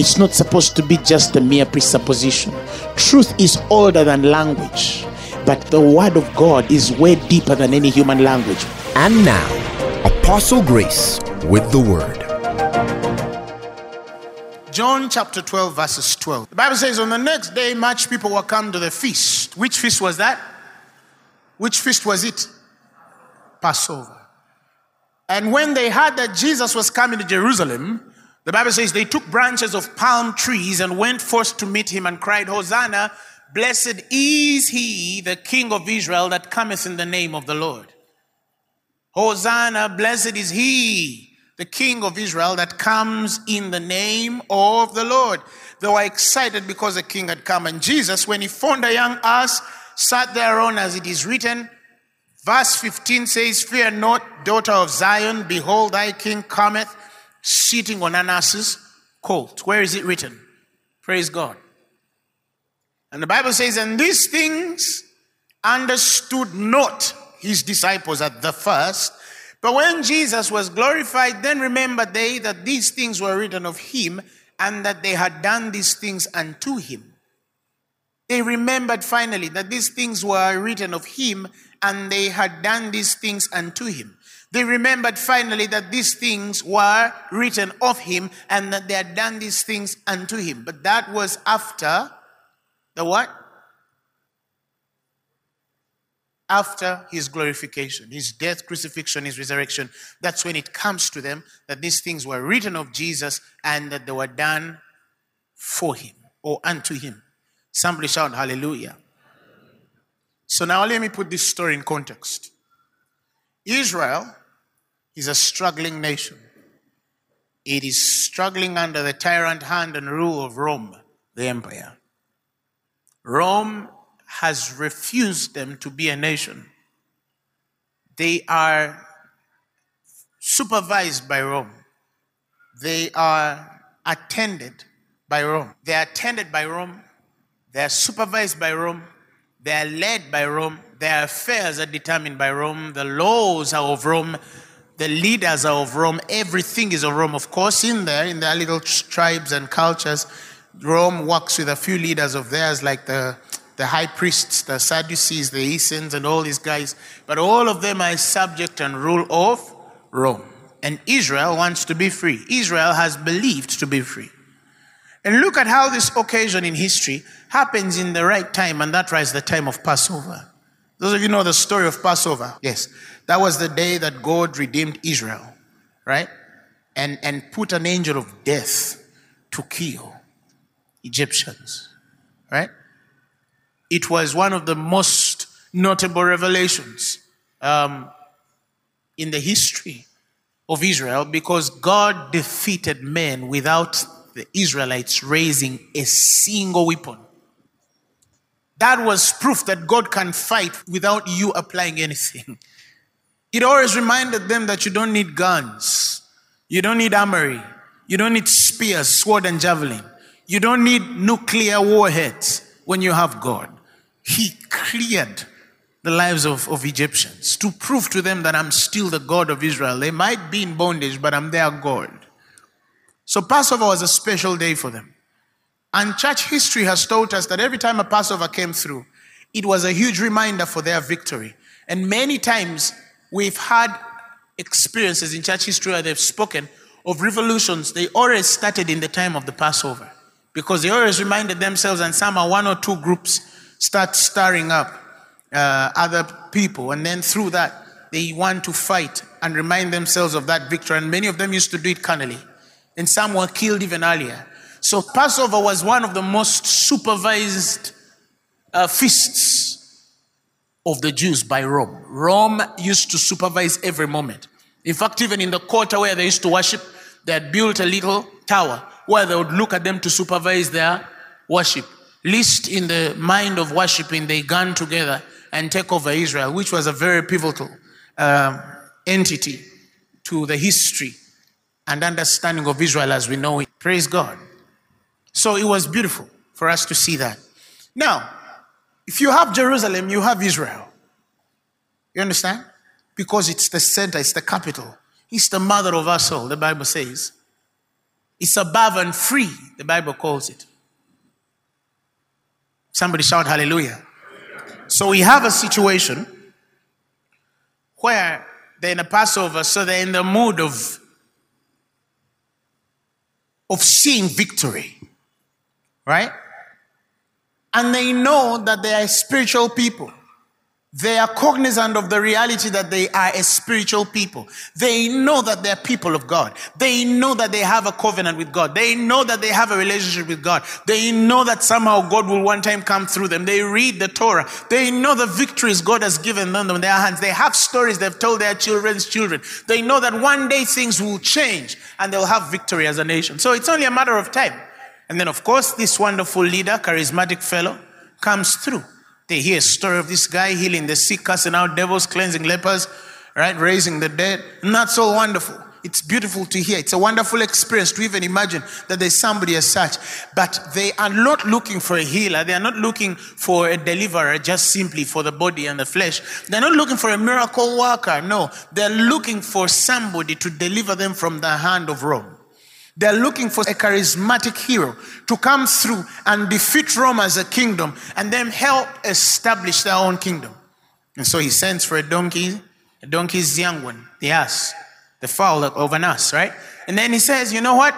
It's not supposed to be just a mere presupposition. Truth is older than language, but the word of God is way deeper than any human language. And now, Apostle Grace with the word. John chapter 12, verses 12. The Bible says, On the next day, much people will come to the feast. Which feast was that? Which feast was it? Passover. And when they heard that Jesus was coming to Jerusalem, the Bible says they took branches of palm trees and went forth to meet him and cried, Hosanna, blessed is he, the King of Israel, that cometh in the name of the Lord. Hosanna, blessed is he, the King of Israel, that comes in the name of the Lord. They were excited because the king had come. And Jesus, when he found a young ass, sat thereon as it is written. Verse 15 says, Fear not, daughter of Zion, behold, thy king cometh sitting on an ass's colt. Where is it written? Praise God. And the Bible says, And these things understood not his disciples at the first. But when Jesus was glorified, then remembered they that these things were written of him, and that they had done these things unto him. They remembered finally that these things were written of him, and they had done these things unto him. They remembered finally that these things were written of him and that they had done these things unto him. But that was after the what? After his glorification, his death, crucifixion, his resurrection. That's when it comes to them that these things were written of Jesus and that they were done for him or unto him. Somebody shout hallelujah. So now let me put this story in context. Israel is a struggling nation. It is struggling under the tyrant hand and rule of Rome, the empire. Rome has refused them to be a nation. They are supervised by Rome. They are attended by Rome. They are attended by Rome. They are supervised by Rome. They are led by Rome. Their affairs are determined by Rome. The laws are of Rome. The leaders are of Rome. Everything is of Rome. Of course, in there, in their little tribes and cultures, Rome works with a few leaders of theirs, like the, the high priests, the Sadducees, the Essenes, and all these guys. But all of them are subject and rule of Rome. And Israel wants to be free. Israel has believed to be free. And look at how this occasion in history happens in the right time, and that was the time of Passover. Those of you know the story of Passover. Yes. That was the day that God redeemed Israel, right? And, and put an angel of death to kill Egyptians, right? It was one of the most notable revelations um, in the history of Israel because God defeated men without the Israelites raising a single weapon. That was proof that God can fight without you applying anything. It always reminded them that you don't need guns, you don't need armory, you don't need spears, sword, and javelin, you don't need nuclear warheads when you have God. He cleared the lives of, of Egyptians to prove to them that I'm still the God of Israel. They might be in bondage, but I'm their God. So Passover was a special day for them. And church history has taught us that every time a Passover came through, it was a huge reminder for their victory. And many times we've had experiences in church history where they've spoken of revolutions. They always started in the time of the Passover because they always reminded themselves, and some are one or two groups start stirring up uh, other people. And then through that, they want to fight and remind themselves of that victory. And many of them used to do it carnally and some were killed even earlier. So Passover was one of the most supervised uh, feasts of the Jews by Rome. Rome used to supervise every moment. In fact, even in the quarter where they used to worship, they had built a little tower where they would look at them to supervise their worship. least in the mind of worshiping, they gun together and take over Israel, which was a very pivotal uh, entity to the history and understanding of Israel as we know it. Praise God. So it was beautiful for us to see that. Now, if you have Jerusalem, you have Israel. You understand? Because it's the center, it's the capital. It's the mother of us all, the Bible says. It's above and free, the Bible calls it. Somebody shout hallelujah. So we have a situation where they're in a Passover, so they're in the mood of, of seeing victory, right? And they know that they are spiritual people. They are cognizant of the reality that they are a spiritual people. They know that they're people of God. They know that they have a covenant with God. They know that they have a relationship with God. They know that somehow God will one time come through them. They read the Torah. They know the victories God has given them in their hands. They have stories they've told their children's children. They know that one day things will change and they'll have victory as a nation. So it's only a matter of time. And then, of course, this wonderful leader, charismatic fellow, comes through. They hear a story of this guy healing the sick, casting out devils, cleansing lepers, right? Raising the dead. Not so wonderful. It's beautiful to hear. It's a wonderful experience to even imagine that there's somebody as such. But they are not looking for a healer. They are not looking for a deliverer just simply for the body and the flesh. They're not looking for a miracle worker. No, they're looking for somebody to deliver them from the hand of Rome. They're looking for a charismatic hero to come through and defeat Rome as a kingdom and then help establish their own kingdom. And so he sends for a donkey. A donkey's the young one, the ass, the fowl of an ass, right? And then he says, you know what?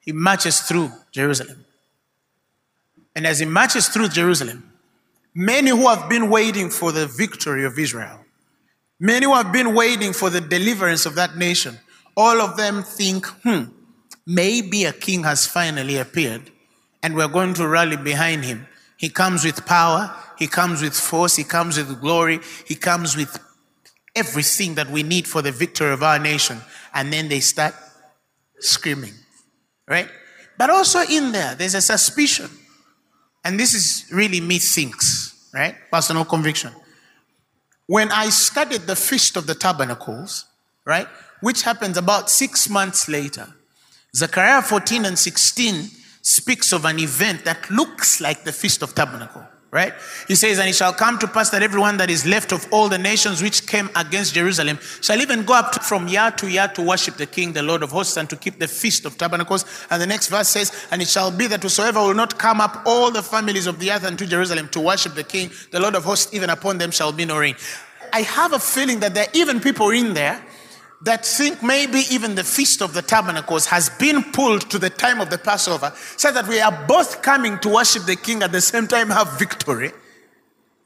He marches through Jerusalem. And as he marches through Jerusalem, many who have been waiting for the victory of Israel Many who have been waiting for the deliverance of that nation, all of them think, hmm, maybe a king has finally appeared and we're going to rally behind him. He comes with power, he comes with force, he comes with glory, he comes with everything that we need for the victory of our nation. And then they start screaming, right? But also in there, there's a suspicion. And this is really me thinks, right? Personal conviction. When I studied the Feast of the Tabernacles, right, which happens about six months later, Zechariah 14 and 16 speaks of an event that looks like the Feast of Tabernacle right? He says, And it shall come to pass that everyone that is left of all the nations which came against Jerusalem shall even go up from year to year to worship the King, the Lord of hosts, and to keep the feast of tabernacles. And the next verse says, And it shall be that whosoever will not come up all the families of the earth unto Jerusalem to worship the King, the Lord of hosts, even upon them shall be no rain. I have a feeling that there are even people in there that think maybe even the Feast of the Tabernacles has been pulled to the time of the Passover, so that we are both coming to worship the King at the same time have victory.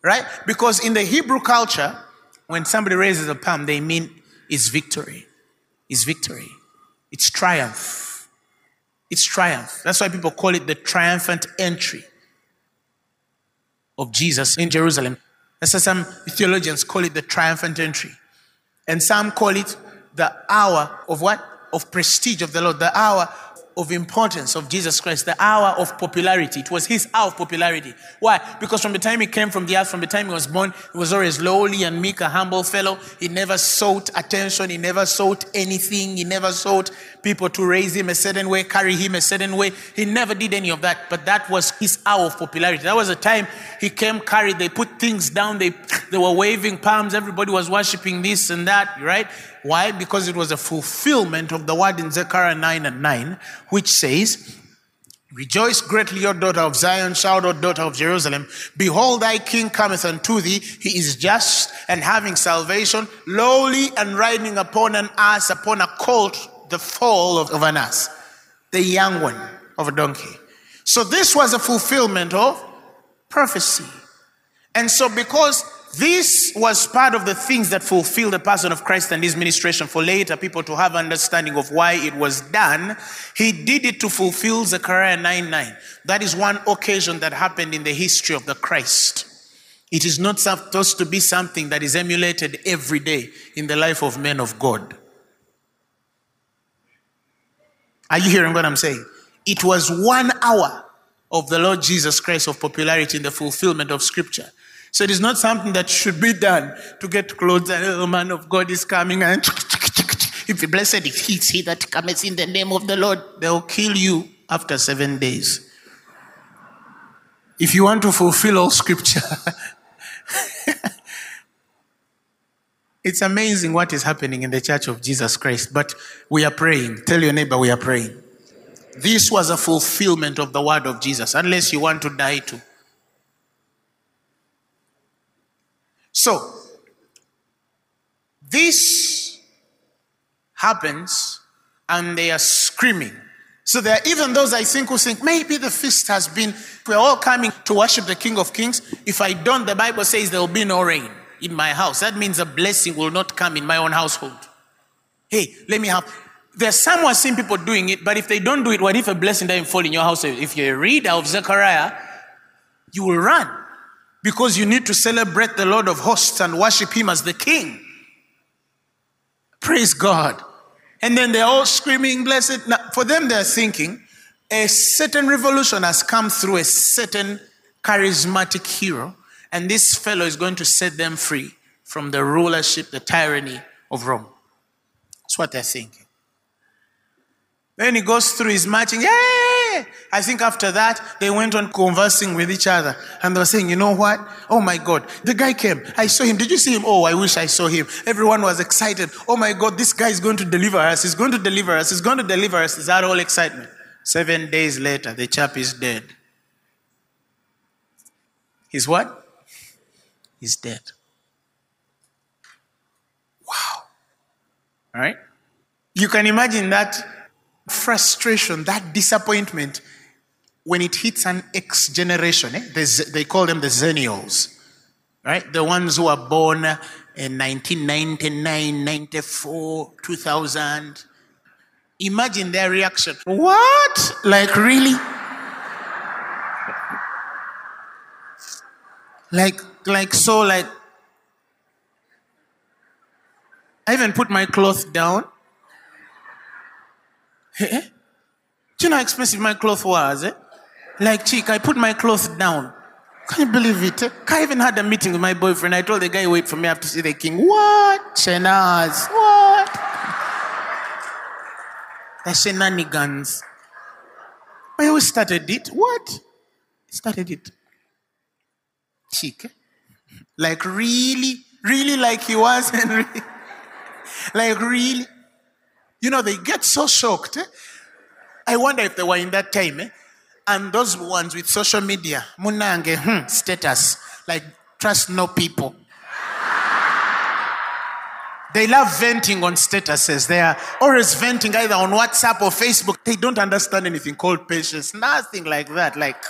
Right? Because in the Hebrew culture, when somebody raises a palm, they mean it's victory. It's victory. It's triumph. It's triumph. That's why people call it the triumphant entry of Jesus in Jerusalem. That's why some theologians call it the triumphant entry. And some call it the hour of what? Of prestige of the Lord, the hour of importance of Jesus Christ, the hour of popularity. It was his hour of popularity. Why? Because from the time he came from the earth, from the time he was born, he was always lowly and meek, a humble fellow. He never sought attention. He never sought anything. He never sought people to raise him a certain way, carry him a certain way. He never did any of that. But that was his hour of popularity. That was the time he came carried. They put things down. They, they were waving palms. Everybody was worshiping this and that, right? Why? Because it was a fulfillment of the word in Zechariah 9 and 9, which says, Rejoice greatly, O daughter of Zion, shout, O daughter of Jerusalem. Behold, thy king cometh unto thee. He is just and having salvation, lowly and riding upon an ass, upon a colt, the foal of, of an ass, the young one of a donkey. So this was a fulfillment of prophecy. And so because this was part of the things that fulfilled the person of Christ and his ministration for later people to have understanding of why it was done. He did it to fulfill Zechariah 9 9. That is one occasion that happened in the history of the Christ. It is not supposed to be something that is emulated every day in the life of men of God. Are you hearing what I'm saying? It was one hour of the Lord Jesus Christ of popularity in the fulfillment of scripture. So it is not something that should be done to get clothes and oh man of God is coming and if the blessed is he, he that cometh in the name of the Lord, they'll kill you after seven days. If you want to fulfill all scripture, it's amazing what is happening in the church of Jesus Christ, but we are praying. Tell your neighbor we are praying. This was a fulfillment of the word of Jesus, unless you want to die too. So, this happens and they are screaming. So there are even those I think who think maybe the feast has been, we're all coming to worship the King of Kings. If I don't, the Bible says there will be no rain in my house. That means a blessing will not come in my own household. Hey, let me have. There's some are seeing people doing it, but if they don't do it, what if a blessing doesn't fall in your house? If you're a reader of Zechariah, you will run because you need to celebrate the Lord of hosts and worship Him as the King. Praise God. And then they're all screaming, blessed. Now, for them, they're thinking a certain revolution has come through a certain charismatic hero, and this fellow is going to set them free from the rulership, the tyranny of Rome. That's what they're thinking. Then he goes through his marching. Yay! I think after that, they went on conversing with each other. And they were saying, you know what? Oh my God, the guy came. I saw him. Did you see him? Oh, I wish I saw him. Everyone was excited. Oh my God, this guy is going to deliver us. He's going to deliver us. He's going to deliver us. Is that all excitement? Seven days later, the chap is dead. He's what? He's dead. Wow. All right? You can imagine that frustration, that disappointment, when it hits an X generation, eh? they call them the Zennials, right? The ones who are born in 1999, 94, 2000. Imagine their reaction. What? Like, really? Like, like, so, like, I even put my cloth down Eh? Do you know how expensive my clothes was? Eh? Like, chick, I put my clothes down. Can you believe it? Eh? I even had a meeting with my boyfriend. I told the guy, wait for me, I have to see the king. What? Shenaz. What? The shenanigans. I always started it. What? Started it. Chick. Like, really? Really, like he was? Henry. Like, really? You know, they get so shocked. Eh? I wonder if they were in that time. Eh? And those ones with social media, munange, hmm, status, like trust no people. They love venting on statuses. They are always venting either on WhatsApp or Facebook. They don't understand anything called patience. Nothing like that. Like,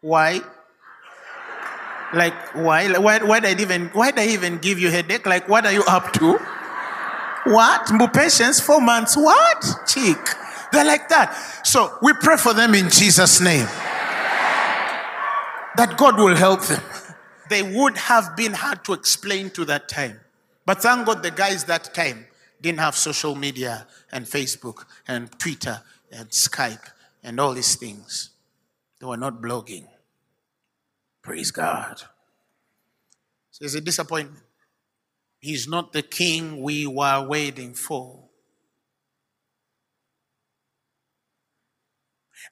why? Like, why? Why, why did I even, why did I even give you headache? Like, what are you up to? What? More patience? Four months? What? Cheek. They're like that. So we pray for them in Jesus' name. That God will help them. They would have been hard to explain to that time. But thank God the guys that time didn't have social media and Facebook and Twitter and Skype and all these things. They were not blogging. Praise God. So it's a disappointment. He's not the king we were waiting for.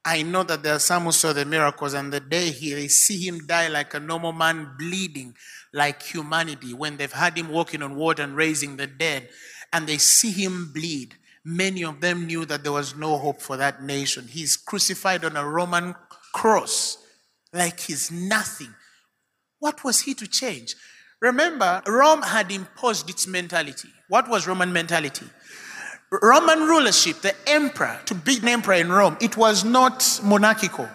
I know that there are some who saw the miracles, and the day he, they see him die like a normal man, bleeding like humanity, when they've had him walking on water and raising the dead, and they see him bleed. Many of them knew that there was no hope for that nation. He's crucified on a Roman cross like he's nothing. What was he to change? Remember, Rome had imposed its mentality. What was Roman mentality? Roman rulership, the emperor, to be an emperor in Rome, it was not monarchical,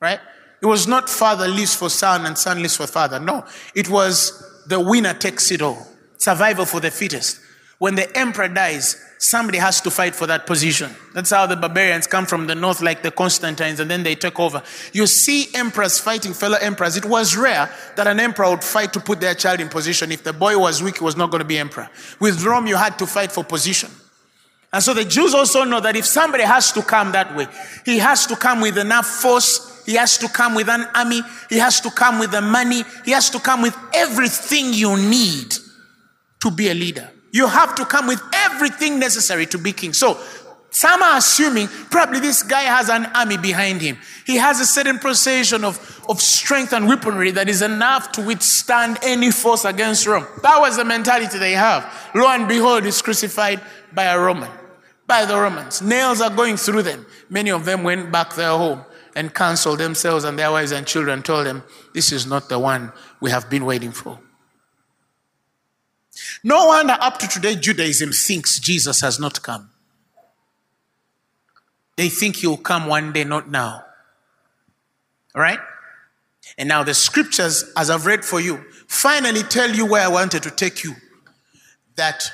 right? It was not father lives for son and son lives for father. No, it was the winner takes it all. Survival for the fittest. When the emperor dies, somebody has to fight for that position. That's how the barbarians come from the north, like the Constantines, and then they take over. You see emperors fighting fellow emperors. It was rare that an emperor would fight to put their child in position. If the boy was weak, he was not going to be emperor. With Rome, you had to fight for position. And so the Jews also know that if somebody has to come that way, he has to come with enough force, he has to come with an army, he has to come with the money, he has to come with everything you need to be a leader. You have to come with everything necessary to be king. So some are assuming probably this guy has an army behind him. He has a certain procession of, of strength and weaponry that is enough to withstand any force against Rome. That was the mentality they have. Lo and behold, he's crucified by a Roman, by the Romans. Nails are going through them. Many of them went back their home and counseled themselves and their wives and children, told them, This is not the one we have been waiting for. No wonder up to today Judaism thinks Jesus has not come. They think he'll come one day, not now. All right? And now the scriptures, as I've read for you, finally tell you where I wanted to take you. That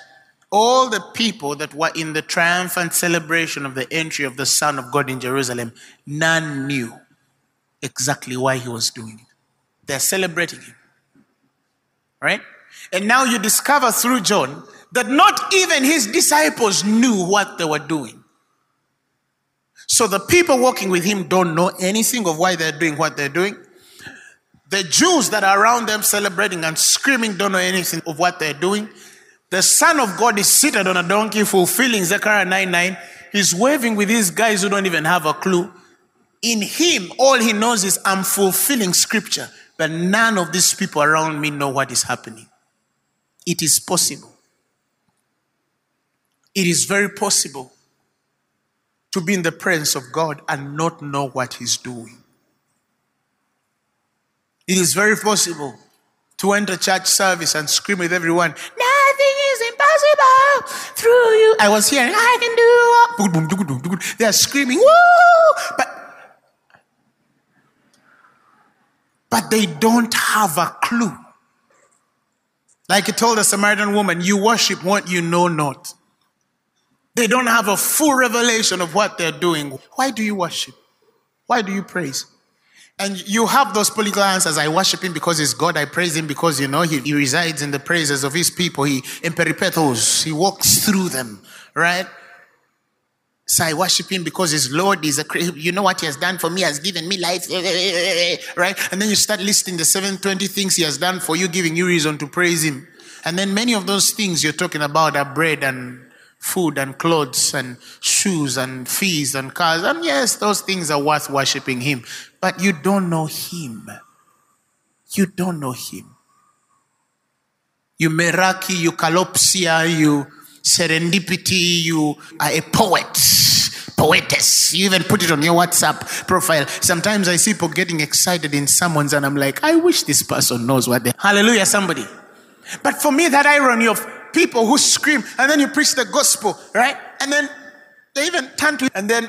all the people that were in the triumphant celebration of the entry of the Son of God in Jerusalem, none knew exactly why he was doing it. They're celebrating him. Right? And now you discover through John that not even his disciples knew what they were doing. So the people walking with him don't know anything of why they're doing what they're doing. The Jews that are around them celebrating and screaming don't know anything of what they're doing. The Son of God is seated on a donkey fulfilling Zechariah 9 9. He's waving with these guys who don't even have a clue. In him, all he knows is I'm fulfilling scripture, but none of these people around me know what is happening. It is possible. It is very possible to be in the presence of God and not know what He's doing. It is very possible to enter church service and scream with everyone, Nothing is impossible through you. I was hearing, eh? I can do. all. They are screaming, Woo! But but they don't have a clue. Like he told the Samaritan woman, You worship what you know not. They don't have a full revelation of what they're doing. Why do you worship? Why do you praise? And you have those political answers. I worship him because he's God. I praise him because, you know, he, he resides in the praises of his people. He, in peripetos, he walks through them, right? So I worship him because his Lord is a, you know what he has done for me, has given me life, eh, eh, eh, right? And then you start listing the 720 things he has done for you, giving you reason to praise him. And then many of those things you're talking about are bread and food and clothes and shoes and fees and cars. And yes, those things are worth worshiping Him. But you don't know Him. You don't know Him. You Meraki, you Kalopsia, you Serendipity, you are a poet. Poetess. You even put it on your WhatsApp profile. Sometimes I see people getting excited in someone's and I'm like, I wish this person knows what they Hallelujah, somebody. But for me, that irony of people who scream and then you preach the gospel, right? And then they even turn to and then,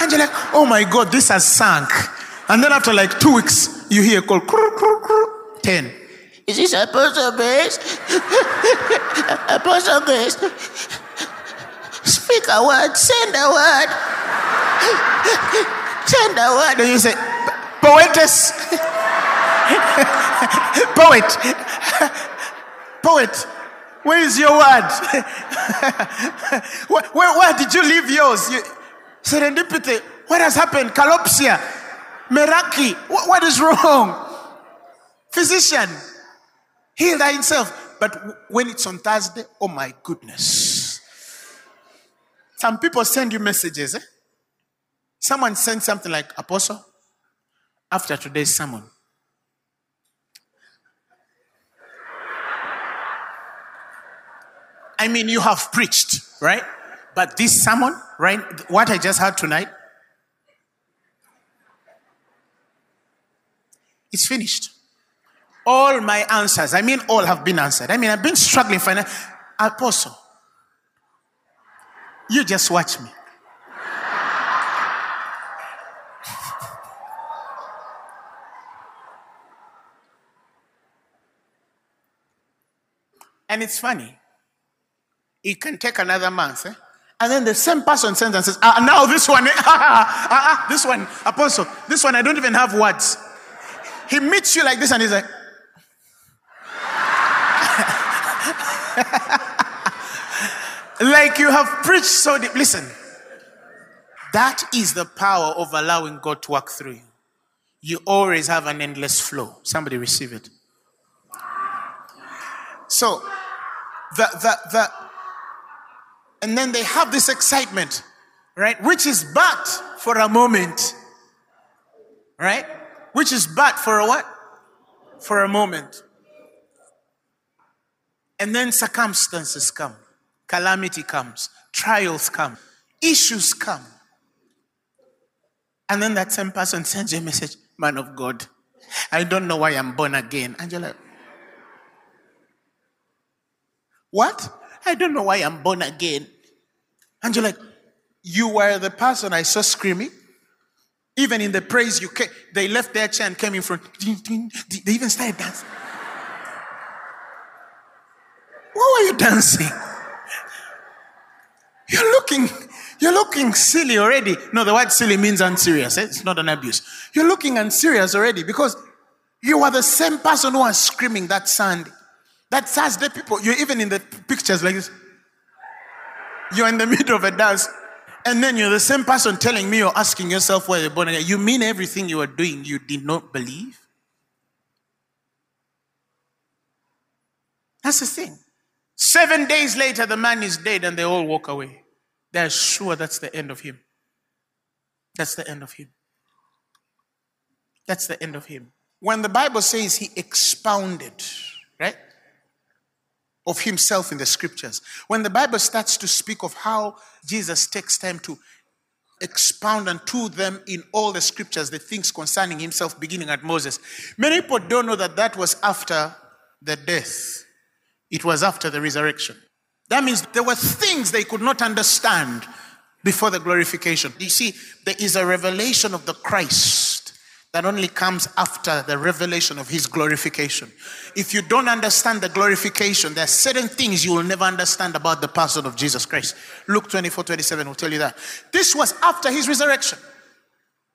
and you're like, oh my God, this has sunk. And then after like two weeks, you hear a call, 10. Is this Apostle Grace? Apostle Grace? Speak a word, send a word. Send a word. And you say, poetess. Poet. Poet. Where is your word? where, where, where, did you leave yours? You, serendipity. What has happened? Kalopsia. Meraki. What, what is wrong? Physician. Heal thyself. But when it's on Thursday, oh my goodness. Some people send you messages. Eh? Someone sent something like, Apostle, after today's sermon, I mean, you have preached, right? But this sermon, right? What I just heard tonight, it's finished. All my answers, I mean, all have been answered. I mean, I've been struggling for an apostle. You just watch me. and it's funny it can take another month. Eh? And then the same person sends and says, ah, now this one, eh? ah, ah, this one, apostle, this one, I don't even have words. He meets you like this and he's like, Like you have preached so deep. Listen, that is the power of allowing God to work through you. You always have an endless flow. Somebody receive it. So, the, the, the, and then they have this excitement, right? Which is but for a moment, right? Which is but for a what? For a moment. And then circumstances come, calamity comes, trials come, issues come. And then that same person sends you a message, man of God, I don't know why I'm born again. And you're like, what? I don't know why I'm born again. And you're like, you were the person I saw screaming. Even in the praise you came, they left their chair and came in front. They even started dancing. Why were you dancing? You're looking, you're looking silly already. No, the word silly means unserious. Eh? It's not an abuse. You're looking unserious already because you are the same person who was screaming that Sunday. That Thursday, people, you're even in the pictures like this. You're in the middle of a dance, and then you're the same person telling me you're asking yourself why you're born again. You mean everything you were doing you did not believe? That's the thing. Seven days later, the man is dead, and they all walk away. They're sure that's the end of him. That's the end of him. That's the end of him. When the Bible says he expounded, right? of himself in the scriptures. When the Bible starts to speak of how Jesus takes time to expound unto them in all the scriptures the things concerning himself, beginning at Moses, many people don't know that that was after the death, it was after the resurrection. That means there were things they could not understand before the glorification. You see, there is a revelation of the Christ that only comes after the revelation of his glorification. If you don't understand the glorification, there are certain things you will never understand about the person of Jesus Christ. Luke 24 27 will tell you that. This was after his resurrection,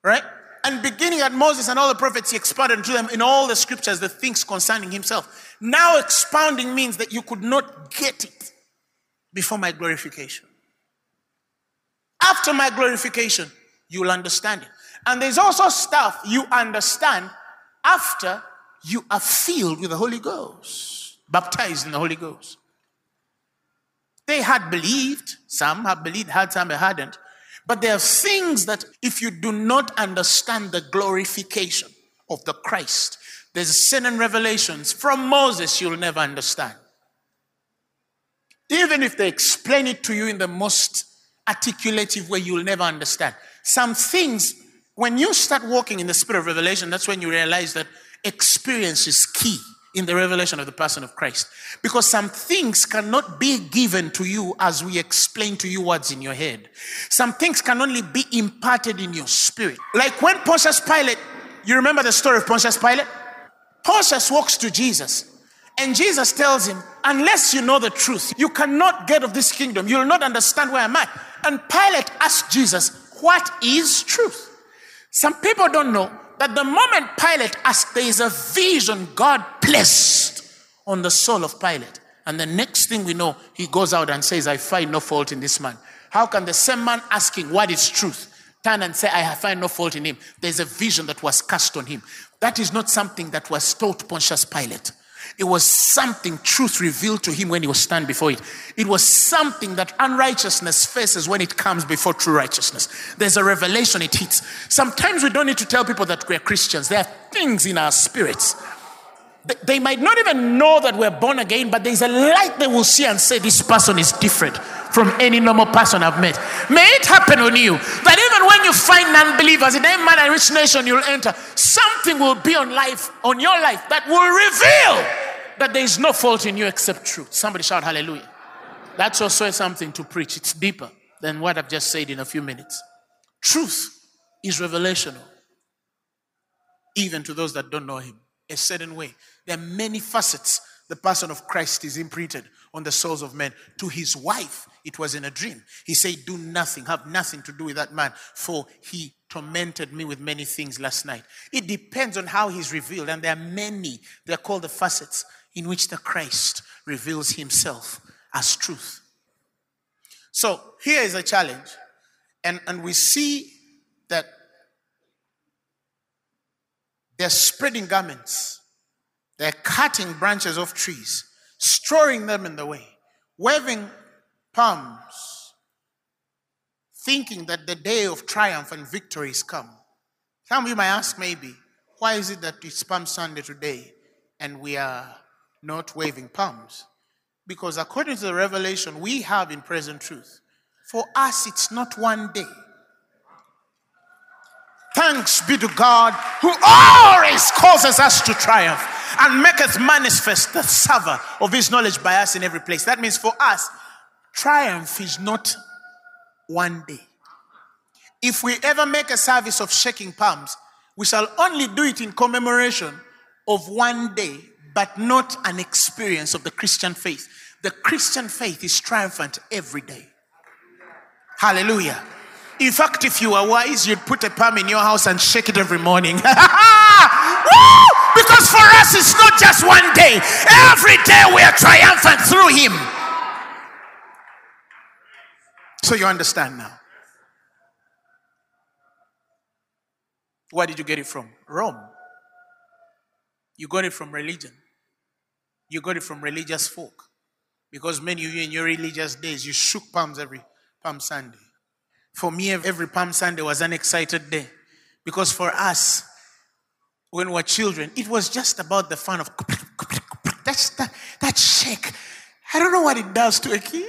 right? And beginning at Moses and all the prophets, he expounded to them in all the scriptures the things concerning himself. Now, expounding means that you could not get it before my glorification. After my glorification, you will understand it. And there's also stuff you understand after you are filled with the Holy Ghost, baptized in the Holy Ghost. They had believed, some have believed, had some hadn't. But there are things that if you do not understand the glorification of the Christ, there's sin and revelations from Moses you'll never understand. Even if they explain it to you in the most articulative way, you'll never understand. Some things when you start walking in the spirit of revelation, that's when you realize that experience is key in the revelation of the person of Christ. Because some things cannot be given to you as we explain to you what's in your head. Some things can only be imparted in your spirit. Like when Pontius Pilate, you remember the story of Pontius Pilate? Pontius walks to Jesus. And Jesus tells him, Unless you know the truth, you cannot get of this kingdom. You will not understand where I'm at. And Pilate asked Jesus, What is truth? Some people don't know that the moment Pilate asked, there is a vision God placed on the soul of Pilate. And the next thing we know, he goes out and says, I find no fault in this man. How can the same man asking what is truth turn and say, I find no fault in him? There's a vision that was cast on him. That is not something that was taught Pontius Pilate. It was something truth revealed to him when he was stand before it. It was something that unrighteousness faces when it comes before true righteousness. There's a revelation it hits. Sometimes we don't need to tell people that we're Christians. There are things in our spirits. They might not even know that we're born again, but there's a light they will see and say, This person is different from any normal person I've met. May it happen on you that even when you find non-believers in any man and rich nation you'll enter, something will be on life, on your life, that will reveal that there is no fault in you except truth. Somebody shout hallelujah. That's also something to preach. It's deeper than what I've just said in a few minutes. Truth is revelational, even to those that don't know Him, a certain way. There are many facets the person of Christ is imprinted on the souls of men. To his wife, it was in a dream. He said, Do nothing, have nothing to do with that man, for he tormented me with many things last night. It depends on how he's revealed, and there are many. They're called the facets in which the Christ reveals himself as truth. So here is a challenge. And, and we see that they're spreading garments, they're cutting branches of trees, storing them in the way, waving palms, thinking that the day of triumph and victory is come. Some of you might ask, maybe, why is it that it's Palm Sunday today and we are not waving palms? Because according to the revelation we have in present truth, for us it's not one day. Thanks be to God who always causes us to triumph and maketh manifest the savour of his knowledge by us in every place. That means for us, triumph is not one day. If we ever make a service of shaking palms, we shall only do it in commemoration of one day, but not an experience of the Christian faith. The Christian faith is triumphant every day. Hallelujah. In fact, if you are wise, you'd put a palm in your house and shake it every morning. because for us, it's not just one day. Every day we are triumphant through Him. So you understand now. Where did you get it from? Rome. You got it from religion. You got it from religious folk. Because many of you in your religious days, you shook palms every Palm Sunday. For me, every Palm Sunday was an excited day. Because for us, when we were children, it was just about the fun of that, that shake. I don't know what it does to a kid,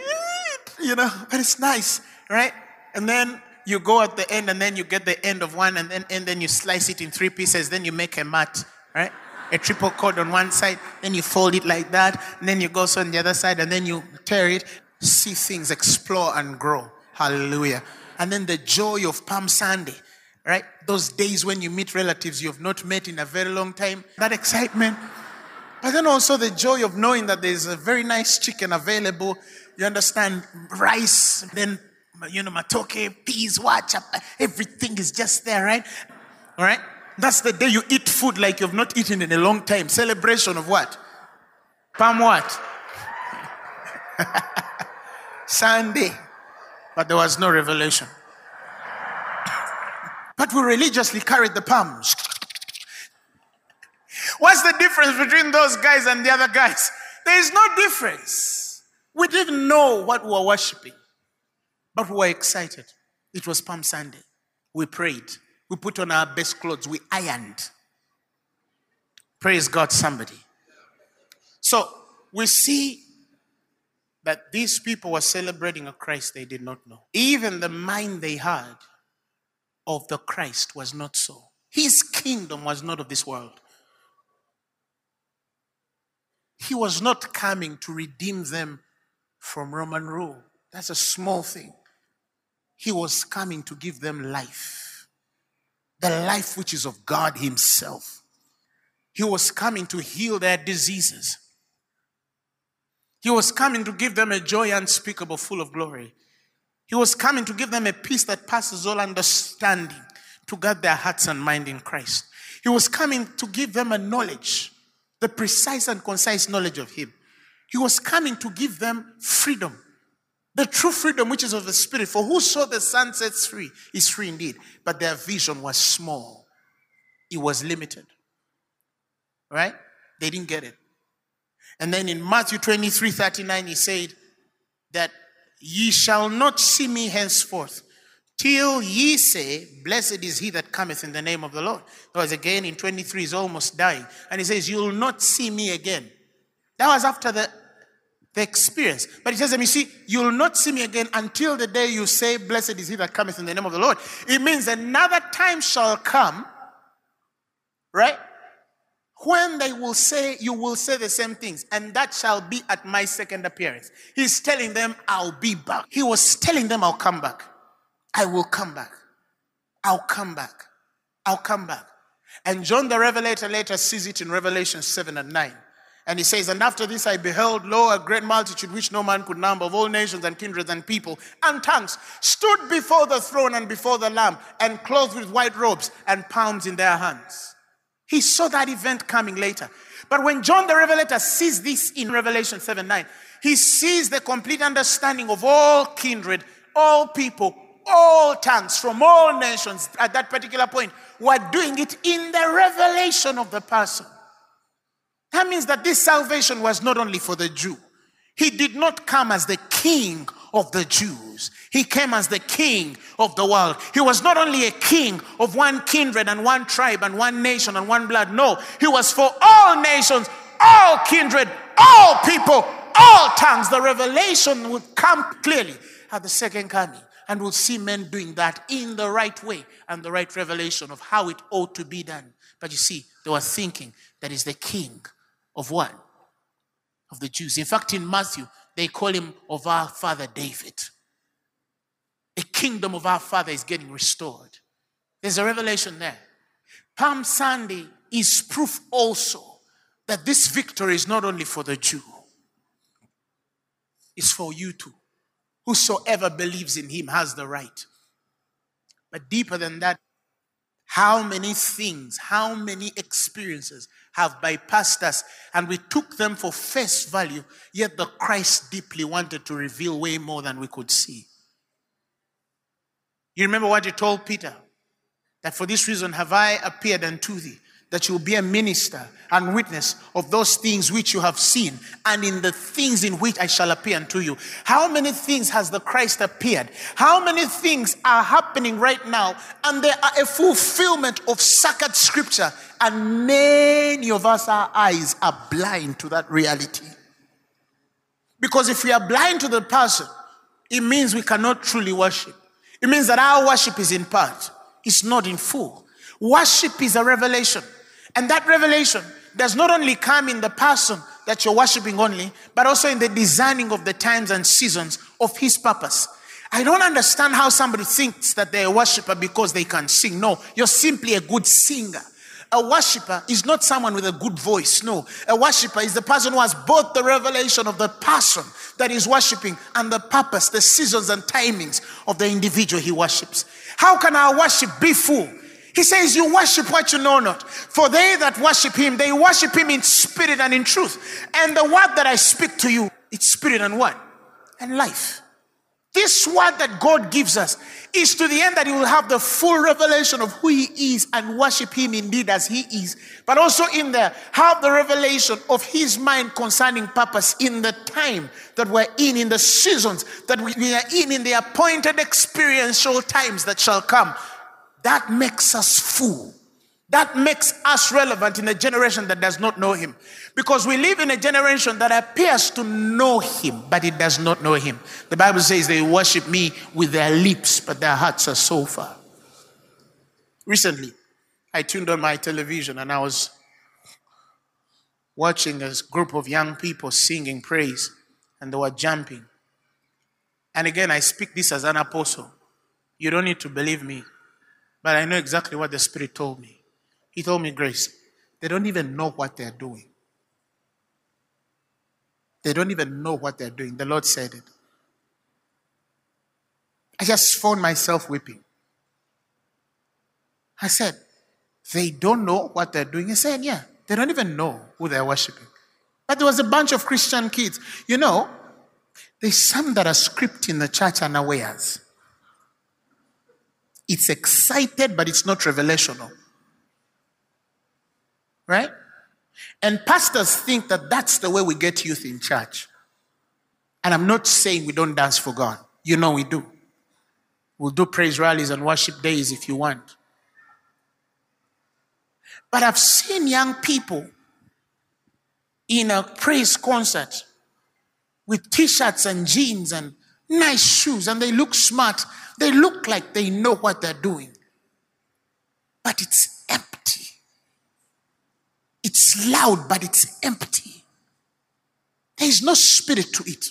you know, but it's nice, right? And then you go at the end and then you get the end of one and then, and then you slice it in three pieces. Then you make a mat, right? A triple cord on one side, then you fold it like that, and then you go so on the other side, and then you tear it, see things explore and grow. Hallelujah. And then the joy of Palm Sunday, right? Those days when you meet relatives you have not met in a very long time, that excitement. But then also the joy of knowing that there's a very nice chicken available. You understand? Rice, then you know, matoke, peas, watch everything is just there, right? All right? That's the day you eat food like you've not eaten in a long time. Celebration of what? Palm what? Sunday. But there was no revelation. But we religiously carried the palms. What's the difference between those guys and the other guys? There is no difference. We didn't know what we were worshiping. But we were excited. It was Palm Sunday. We prayed. We put on our best clothes. We ironed. Praise God, somebody. So we see that these people were celebrating a Christ they did not know. Even the mind they had of the Christ was not so. His kingdom was not of this world. He was not coming to redeem them from Roman rule. That's a small thing. He was coming to give them life. The life which is of God Himself. He was coming to heal their diseases. He was coming to give them a joy unspeakable, full of glory. He was coming to give them a peace that passes all understanding, to guard their hearts and mind in Christ. He was coming to give them a knowledge, the precise and concise knowledge of Him. He was coming to give them freedom the true freedom which is of the Spirit. For who saw the Son sets free is free indeed. But their vision was small, it was limited. Right? They didn't get it. And then in Matthew 23 39, he said that ye shall not see me henceforth till ye say, Blessed is he that cometh in the name of the Lord. Because again in 23 he's almost dying. And he says, You'll not see me again. That was after the the experience. But he says them, you see, you'll not see me again until the day you say, Blessed is he that cometh in the name of the Lord. It means another time shall come, right? When they will say, you will say the same things, and that shall be at my second appearance. He's telling them, I'll be back. He was telling them, I'll come back. I will come back. I'll come back. I'll come back. And John the Revelator later sees it in Revelation 7 and 9. And he says, And after this I beheld, lo, a great multitude which no man could number, of all nations and kindreds and people and tongues, stood before the throne and before the Lamb, and clothed with white robes and palms in their hands. He saw that event coming later. But when John the Revelator sees this in Revelation 7 9, He sees the complete understanding of all kindred, all people, all tongues from all nations at that particular point were doing it in the revelation of the person. That means that this salvation was not only for the Jew. He did not come as the king of the Jews. He came as the king of the world. He was not only a king of one kindred and one tribe and one nation and one blood. No, he was for all nations, all kindred, all people, all tongues. The revelation would come clearly at the second coming. And we'll see men doing that in the right way and the right revelation of how it ought to be done. But you see, they were thinking that is the king of what? Of the Jews. In fact, in Matthew, they call him of our father David. The kingdom of our father is getting restored. There's a revelation there. Palm Sunday is proof also that this victory is not only for the Jew, it's for you too. Whosoever believes in him has the right. But deeper than that, how many things, how many experiences have bypassed us and we took them for face value, yet the Christ deeply wanted to reveal way more than we could see. You remember what he told Peter? That for this reason have I appeared unto thee that you will be a minister and witness of those things which you have seen and in the things in which I shall appear unto you. How many things has the Christ appeared? How many things are happening right now? And there are a fulfillment of sacred scripture, and many of us, our eyes are blind to that reality. Because if we are blind to the person, it means we cannot truly worship. It means that our worship is in part, it's not in full. Worship is a revelation. And that revelation does not only come in the person that you're worshiping only, but also in the designing of the times and seasons of his purpose. I don't understand how somebody thinks that they're a worshiper because they can sing. No, you're simply a good singer. A worshiper is not someone with a good voice. No, a worshiper is the person who has both the revelation of the person that is worshiping and the purpose, the seasons and timings of the individual he worships. How can our worship be full he says, You worship what you know not. For they that worship him, they worship him in spirit and in truth. And the word that I speak to you, it's spirit and what? And life. This word that God gives us is to the end that you will have the full revelation of who He is and worship Him indeed as He is, but also in there have the revelation of His mind concerning purpose in the time that we're in, in the seasons that we are in, in the appointed experiential times that shall come that makes us full. That makes us relevant in a generation that does not know him. Because we live in a generation that appears to know him, but it does not know him. The Bible says they worship me with their lips, but their hearts are so far. Recently, I tuned on my television and I was watching a group of young people singing praise and they were jumping. And again, I speak this as an apostle. You don't need to believe me. But I know exactly what the Spirit told me. He told me, Grace, they don't even know what they're doing. They don't even know what they're doing. The Lord said it. I just found myself weeping. I said, They don't know what they're doing. He said, Yeah, they don't even know who they're worshiping. But there was a bunch of Christian kids. You know, there's some that are script in the church unawares. It's excited, but it's not revelational. Right? And pastors think that that's the way we get youth in church. And I'm not saying we don't dance for God. You know we do. We'll do praise rallies and worship days if you want. But I've seen young people in a praise concert with t shirts and jeans and nice shoes, and they look smart. They look like they know what they're doing, but it's empty. It's loud, but it's empty. There is no spirit to it.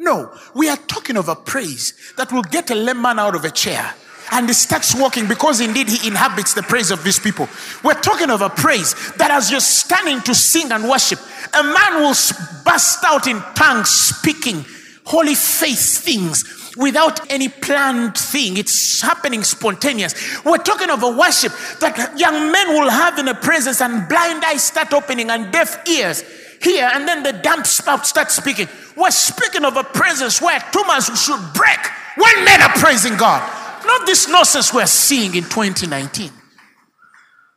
No, we are talking of a praise that will get a lemon out of a chair and he starts walking because indeed he inhabits the praise of these people. We're talking of a praise that as you're standing to sing and worship, a man will burst out in tongues speaking holy faith things without any planned thing. It's happening spontaneous. We're talking of a worship that young men will have in the presence and blind eyes start opening and deaf ears hear and then the dumb spout start speaking. We're speaking of a presence where tumors should break when men are praising God. Not this nonsense we're seeing in 2019.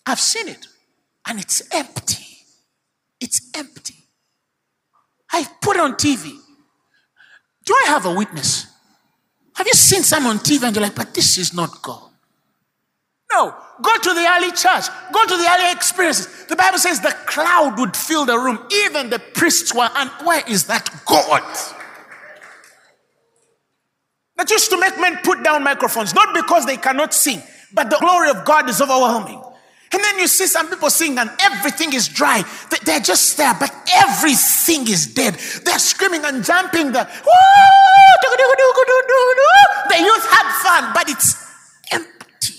I've seen it and it's empty. It's empty. I put on TV. Do I have a witness? Have you seen someone on TV and you're like, but this is not God? No. Go to the early church. Go to the early experiences. The Bible says the cloud would fill the room. Even the priests were, and where is that God? That used to make men put down microphones, not because they cannot sing, but the glory of God is overwhelming. And then you see some people sing and everything is dry. They're just there, but everything is dead. They're screaming and jumping. The, the youth had fun, but it's empty.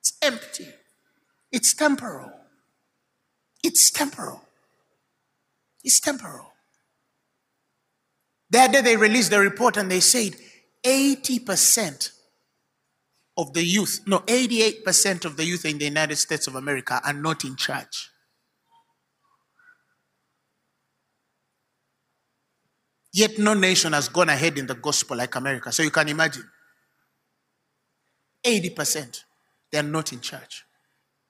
It's empty. It's temporal. It's temporal. It's temporal. That day they released the report and they said 80% of the youth, no, 88% of the youth in the United States of America are not in church. Yet no nation has gone ahead in the gospel like America. So you can imagine 80% they are not in church.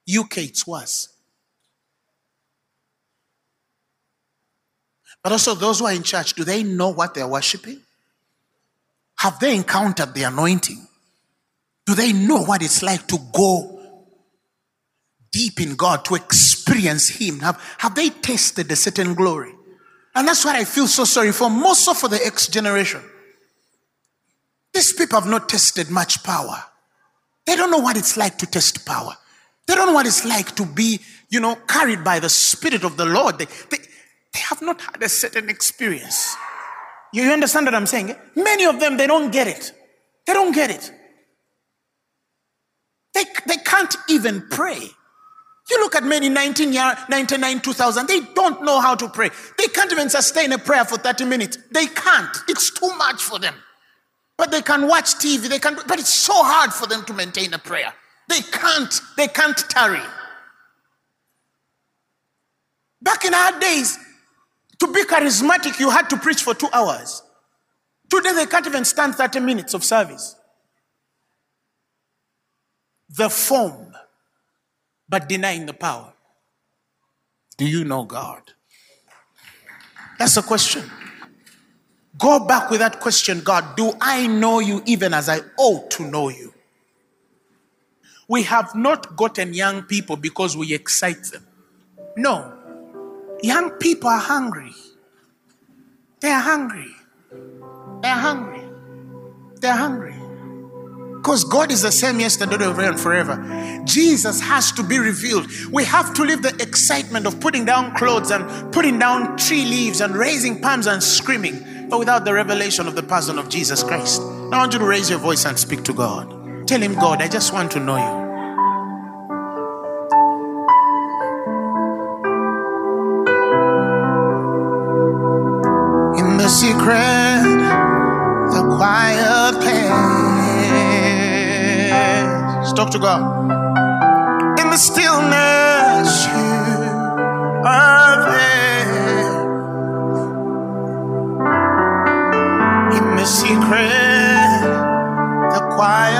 UK, it's worse. But also, those who are in church, do they know what they're worshiping? Have they encountered the anointing? Do they know what it's like to go deep in God, to experience Him? Have, have they tasted a certain glory? And that's what I feel so sorry for, more so for the X generation. These people have not tasted much power. They don't know what it's like to taste power. They don't know what it's like to be, you know, carried by the Spirit of the Lord. They, they, they have not had a certain experience. You, you understand what I'm saying? Many of them, they don't get it. They don't get it. They, they can't even pray. You look at many 19 year, 99, 2000, they don't know how to pray. They can't even sustain a prayer for 30 minutes. They can't. It's too much for them. But they can watch TV, they can, but it's so hard for them to maintain a prayer. They can't, they can't tarry. Back in our days, to be charismatic, you had to preach for two hours. Today, they can't even stand 30 minutes of service the form, but denying the power. Do you know God? That's the question. Go back with that question God, do I know you even as I ought to know you? We have not gotten young people because we excite them. No. Young people are hungry. They are hungry. They are hungry. They are hungry. Because God is the same yesterday, today, and forever. Jesus has to be revealed. We have to leave the excitement of putting down clothes and putting down tree leaves and raising palms and screaming, but without the revelation of the person of Jesus Christ. I want you to raise your voice and speak to God. Tell Him, God, I just want to know you. In the secret, the quiet Talk to God. In the stillness, you are there. In the secret, the quiet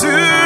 to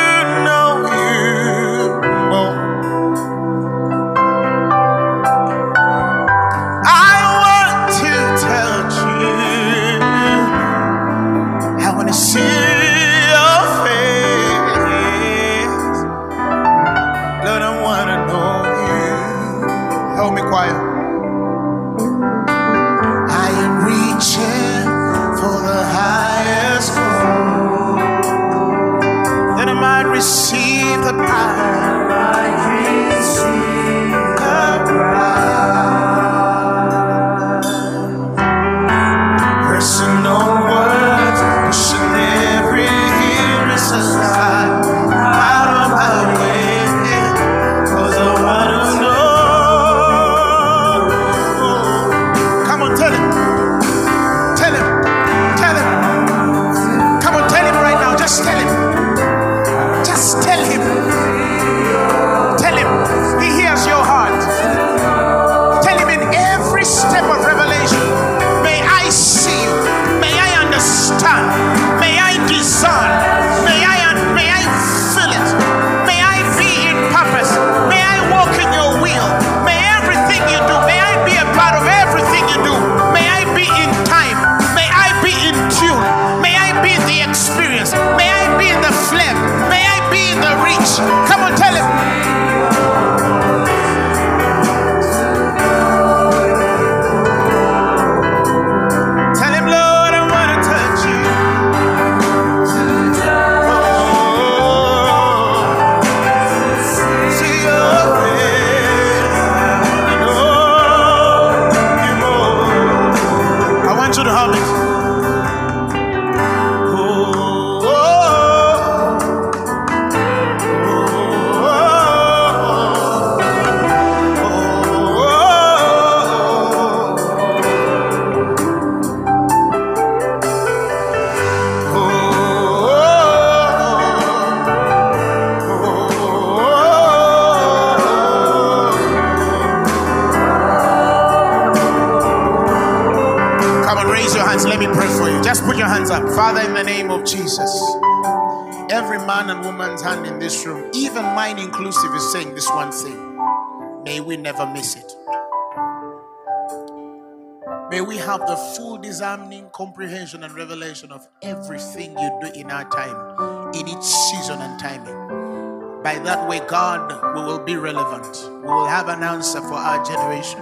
May we have the full discerning comprehension and revelation of everything you do in our time, in each season and timing. By that way, God, we will be relevant. We will have an answer for our generation.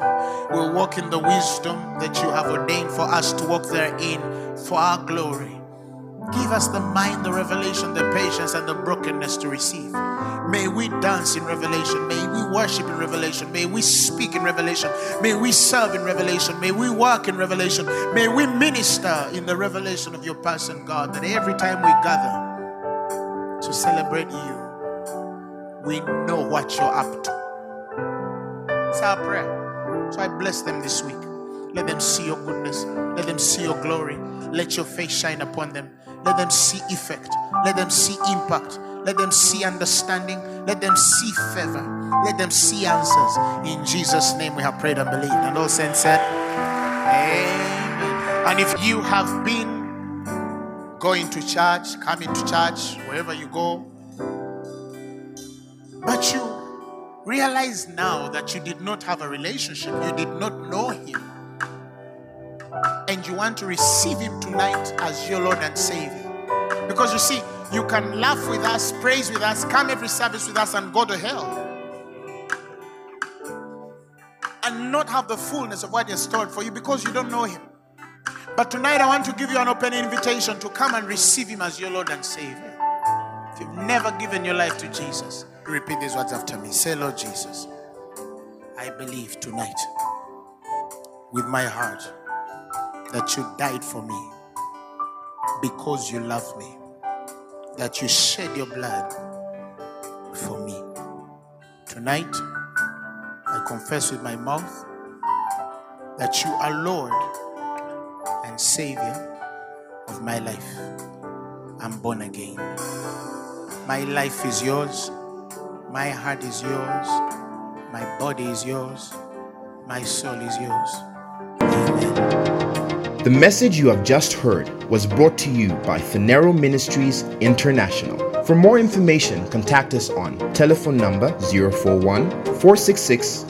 We'll walk in the wisdom that you have ordained for us to walk therein for our glory. Give us the mind, the revelation, the patience, and the brokenness to receive. May we dance in revelation. May we worship in revelation. May we speak in revelation. May we serve in revelation. May we work in revelation. May we minister in the revelation of your person, God. That every time we gather to celebrate you, we know what you're up to. It's our prayer. So I bless them this week. Let them see your goodness. Let them see your glory. Let your face shine upon them. Let them see effect. Let them see impact. Let them see understanding. Let them see favor. Let them see answers. In Jesus' name we have prayed and believed. And all saints said, Amen. And if you have been going to church, coming to church, wherever you go, but you realize now that you did not have a relationship, you did not know Him and you want to receive Him tonight as your Lord and Savior. Because you see, you can laugh with us, praise with us, come every service with us, and go to hell. And not have the fullness of what is stored for you because you don't know Him. But tonight, I want to give you an open invitation to come and receive Him as your Lord and Savior. If you've never given your life to Jesus, repeat these words after me. Say, Lord Jesus, I believe tonight with my heart that you died for me because you love me, that you shed your blood for me. Tonight, I confess with my mouth that you are Lord and Savior of my life. I'm born again. My life is yours. My heart is yours. My body is yours. My soul is yours. Amen. The message you have just heard was brought to you by Phaneroo Ministries International. For more information, contact us on telephone number 041 466